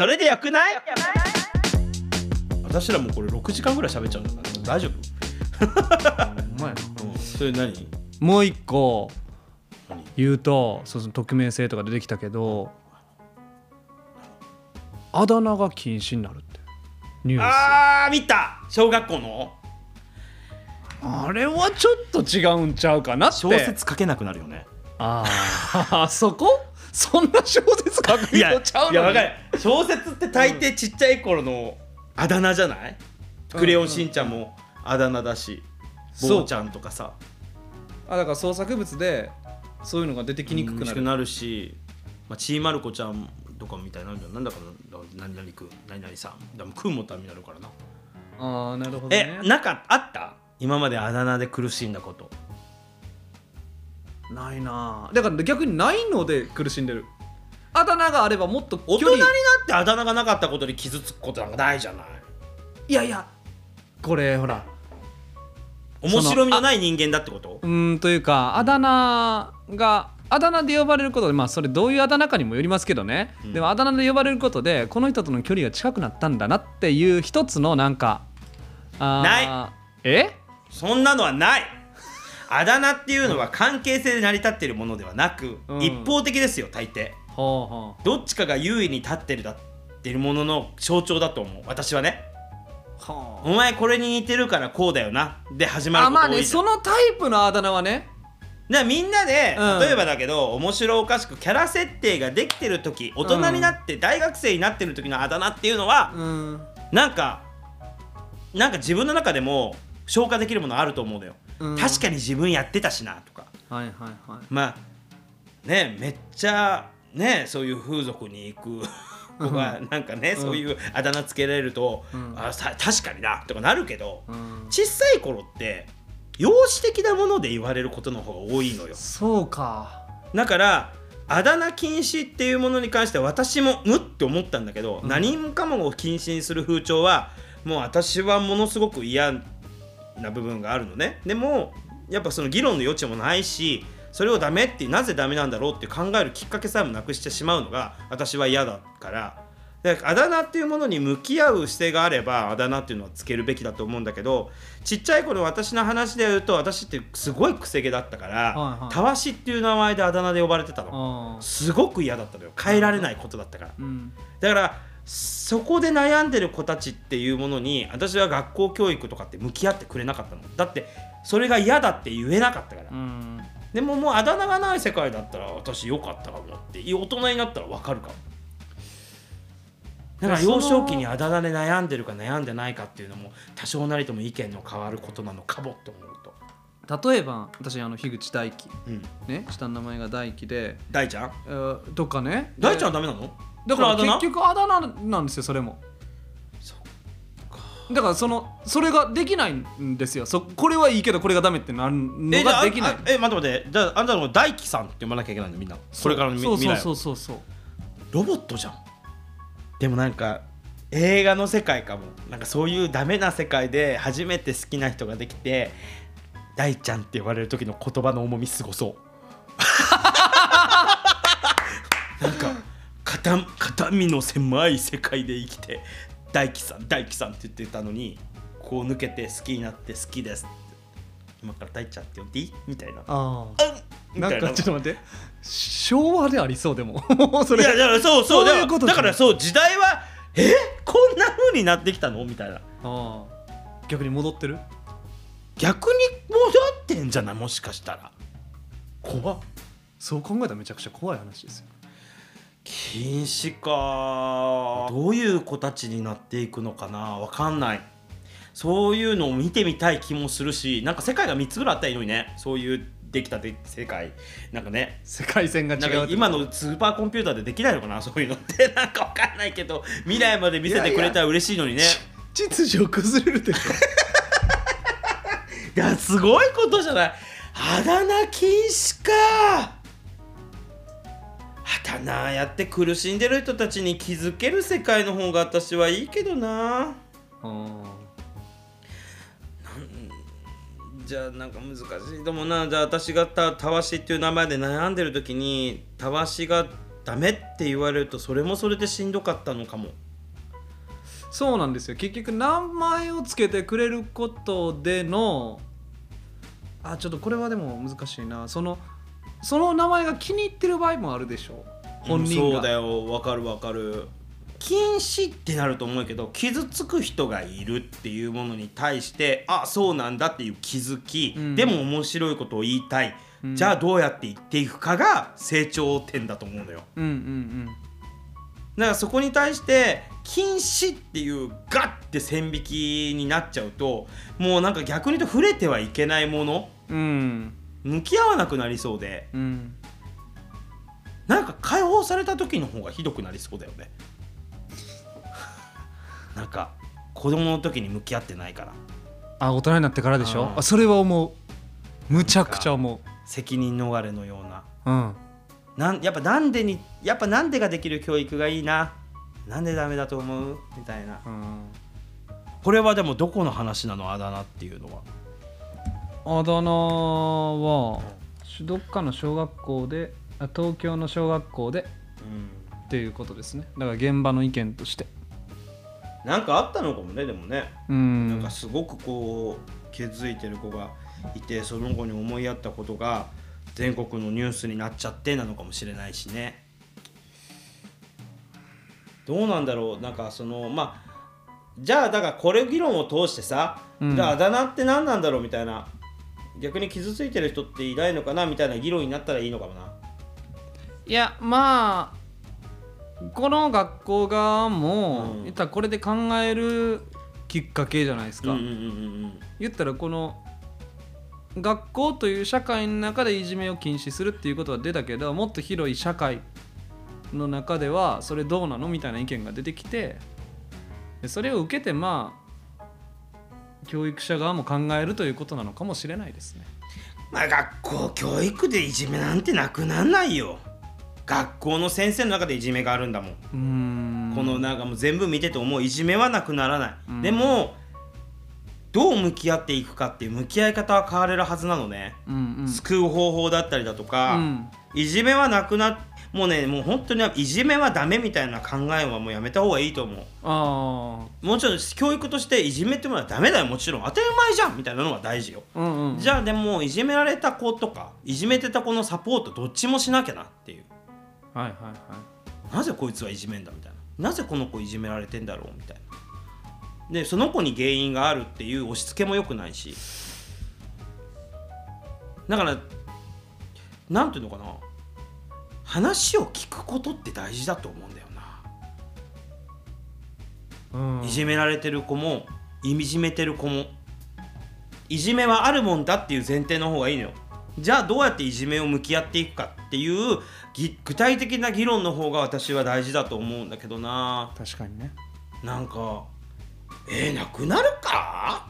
それでよくない？私らもこれ6時間ぐらい喋っちゃうんだから大丈夫、ほんまやな。うん、それ何？もう一個何？言うとそうそう匿名性とか出てきたけどあだ名が禁止になるって。ニュース。ああー見た！小学校の？れはちょっと違うんちゃうかなって。小説書けなくなるよね。あ あそこ？そんな小説書くちゃうのいやわかる。小説って大抵ちっちゃい頃のあだ名じゃない、クレヨンしんちゃんもあだ名だしそう。坊ちゃんとかさ。あだから創作物でそういうのが出てきにくくなる、なるし、まあ、ちーまる子ちゃんとかみたいななんだかな何々くん何々さん。でもくんもたになるからな、ああなるほどね。えなんかあった？今まであだ名で苦しんだことないな。あだから逆にないので苦しんでる。あだ名があればもっと大人になってあだ名がなかったことに傷つくことなんかないじゃない。いやいやこれほら。面白みのない人間だってこと？うーんというかあだ名があだ名で呼ばれることでまあそれどういうあだ名かにもよりますけどね、うん。でもあだ名で呼ばれることでこの人との距離が近くなったんだなっていう一つのなんかあーない。え？そんなのはないあだ名っていうのは関係性で成り立っているものではなく、うん。一方的ですよ大抵。ほうほどっちかが優位に立ってるだってるものの象徴だと思う。私はね。う。ほお前これに似てるからこうだよな。で始まるあまあこと多いじゃん。ねそのタイプのあだ名はね。だみんなで、うん。例えばだけど面白おかしくキャラ設定ができてる時大人になって大学生になってる時のあだ名っていうのは、うん。なんかなんか自分の中でも消化できるものあると思うのよ、うん。確かに自分やってたしなとか。はいはいはい。まあねめっちゃねそういう風俗に行く子がなんかね、そういうあだ名つけられると、うん。あさ確かになとかなるけど、うん。小さい頃って容姿的なもので言われることの方が多いのよ。そうか。だからあだ名禁止っていうものに関しては私もうって思ったんだけど、うん。何もかもを禁止にする風潮はもう私はものすごく嫌な部分があるのね。でもやっぱその議論の余地もないしそれをダメってなぜダメなんだろうって考えるきっかけさえもなくしてしまうのが私は嫌だから。であだ名っていうものに向き合う姿勢があればあだ名っていうのはつけるべきだと思うんだけどちっちゃい頃私の話で言うと私ってすごいくせ毛だったから、はいはい。たわしっていう名前であだ名で呼ばれてたの。あすごく嫌だったのよ。変えられないことだったから。うん。だからそこで悩んでる子たちっていうものに私は学校教育とかって向き合ってくれなかったの。だってそれが嫌だって言えなかったから、うん。でももうあだ名がない世界だったら私よかったかもって。大人になったら分かるかも。だから幼少期にあだ名で悩んでるか悩んでないかっていうのも多少なりとも意見の変わることなのかもって思うと、例えば私あの樋口大輝うん、ね下の名前が大輝で、大ちゃん？えーとかね。大ちゃんはんダメなの？だから結局あだ名なんですよそれも。だからそのそれができないんですよ。そこれはいいけどこれがダメってなるのができない。あえ待って待って。じゃああんたの大輝さんって呼ばなきゃいけないの？みんな。これからのみそう未来をそうそうそう。そうロボットじゃん。でもなんか映画の世界かも。なんかそういうダメな世界で初めて好きな人ができて大ちゃんって呼ばれる時の言葉の重みすごそう。なんか肩肩身の狭い世界で生きて大輝さん大輝さんって言ってたのにこう抜けて好きになって好きです。今から大ちゃんって呼んでいい？みたいな。あうん。な。んかちょっと待って。昭和でありそうでもそれ。いやいやそうそう。そうだからそう時代はえ？こんな風になってきたの？みたいな。ああ。逆に戻ってる？逆に戻ってんじゃない？もしかしたら。怖っ。そう考えたらめちゃくちゃ怖い話ですよ。禁止か。どういう子たちになっていくのかな？わかんない。そういうのを見てみたい気もするしなんか世界が3つぐらいあったらいいのにね。そういうできたて世界。なんかね。世界線が違うなんか今のスーパーコンピューターでできないのかな？そういうのって。なんかわかんないけど未来まで見せてくれたら嬉しいのにね。秩序崩れるっていやすごいことじゃない。あだ名禁止かあだ名やって苦しんでる人たちに気づける世界の方が私はいいけどな。じゃあなんか難しいと思うな。じゃあ私がたたわしっていう名前で悩んでる時にたわしがダメって言われるとそれもそれでしんどかったのかもそうなんですよ。結局名前をつけてくれることでのあちょっとこれはでも難しいな。そのその名前が気に入ってる場合もあるでしょ本人が、そうだよ。わかるわかる。禁止ってなると思うけど傷つく人がいるっていうものに対してあそうなんだっていう気づき、うん。でも面白いことを言いたい、うん。じゃあどうやって言っていくかが成長点だと思うのよ。うんうんだからそこに対して禁止っていうガッて線引きになっちゃうともうなんか逆に言うと触れてはいけないものうんうん向き合わなくなりそうでうん。なんか解放された時の方がひどくなりそうだよね。なんか子供の時に向き合ってないから。あ大人になってからでしょ？あそれは思う。むちゃくちゃ思責任逃れのような。ううんなんやっぱなんでにやっぱなんでができる教育がいいな？なんでダメだと思う？みたいな。うん。これはでもどこの話なの？あだ名っていうのは。あだ名はどっかの小学校であ東京の小学校でっていうことですね。だから現場の意見として。なんかあったのかもねでもね、うん。なんかすごくこう気づいてる子がいてその子に思いやったことが全国のニュースになっちゃってなのかもしれないしね。どうなんだろう。なんかそのまあじゃあだからこれ議論を通してさ、うん。じゃああだ名って何なんだろうみたいな逆に傷ついてる人っていないのかなみたいな議論になったらいいのかもな。いやまあこの学校側も、うん。言ったらこれで考えるきっかけじゃないですか、言ったらこの学校という社会の中でいじめを禁止するっていうことは出たけどもっと広い社会の中ではそれどうなのみたいな意見が出てきてでそれを受けてまあ教育者側も考えるということなのかもしれないですね。まあ学校教育でいじめなんてなくなんないよ。学校の先生の中でいじめがあるんだもん、このなんかもう全部見てて思う。いじめはなくならない、うん。でもどう向き合っていくかっていう向き合い方は変われるはずなのね、うんうん。救う方法だったりだとか、うん。いじめはなくなもうねもう本当にいじめはダメみたいな考えはもうやめた方がいいと思う。あもちろん教育としていじめってものはダメだよもちろん当たり前じゃんみたいなのは大事よ。あうんうん。じゃあでもいじめられた子とかいじめてた子のサポートどっちもしなきゃなっていう。はいはいはい。なぜこいつはいじめんだみたいな。なぜこの子いじめられてんだろうみたいなでその子に原因があるっていう押し付けも良くないし。だからなんていうのかな。話を聞くことって大事だと思うんだよな、うん。いじめられてる子もいじめてる子も。いじめはあるもんだっていう前提の方がいいのよ。じゃあどうやっていじめを向き合っていくかっていうぎ具体的な議論の方が私は大事だと思うんだけどな。確かにね。なんかえー、なくなるか？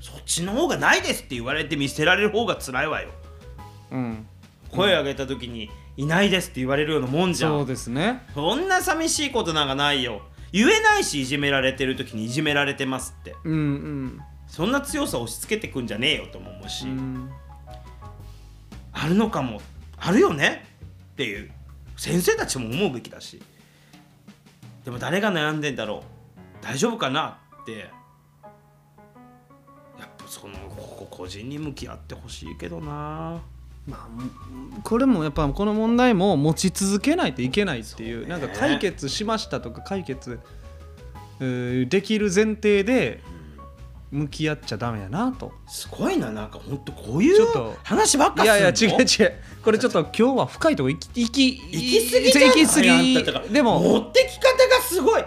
そっちの方がないですって言われて見捨てられる方が辛いわよ。うん。声上げた時にいないですって言われるようなもんじゃん。そうですね。そんな寂しいことなんかないよ。言えないしいじめられてる時にいじめられてますって。うんうん。そんな強さ押し付けてくんじゃねえよとも思うし、うん。あるのかも。あるよね？っていう。先生たちも思うべきだし。でも誰が悩んでんだろう？大丈夫かなって。やっぱそのここ個人に向き合ってほしいけどな。まあ、これもやっぱこの問題も持ち続けないといけないっていうそうね。なんか解決しましたとか解決できる前提で向き合っちゃダメやなと。すごいななんかほんとこういうちょっと話ばっかするの？いやいや違う違う。これちょっと今日は深いとこ行き行き行き過ぎじゃない行き過ぎ。でも持ってき方がすごい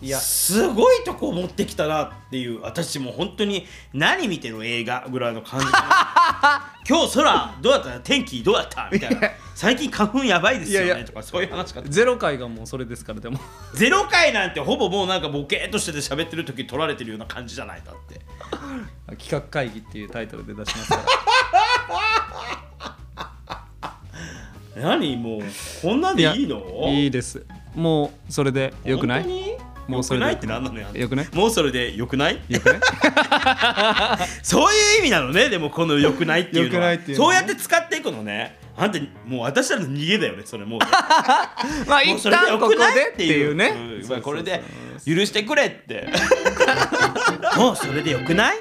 いやすごいとこ持ってきたなっていう私もう本当に何見てる映画ぐらいの感じ 今日空どうだった？天気どうだった？みたいな。最近花粉やばいですよねとかそういう話かゼロ回がもうそれですからでも。ゼロ回なんてほぼもうなんかボケーっとしてて喋ってる時取られてるような感じじゃない？だって。企画会議っていうタイトルで出しますから。何もうこんなんでいいの？いいです。もうそれでよくない？本当に？もうそれでよくないって何なのよよくない？もうそれでよくない？よくない？そういう意味なのね。でもこの良くないっていうのは。ね。そうやって使っていくのね。あんたもう私らの逃げだよねそれもうね。まあ一旦ここよくない？でっていう。ねん。まあこれで許してくれって。もうそれでよくない？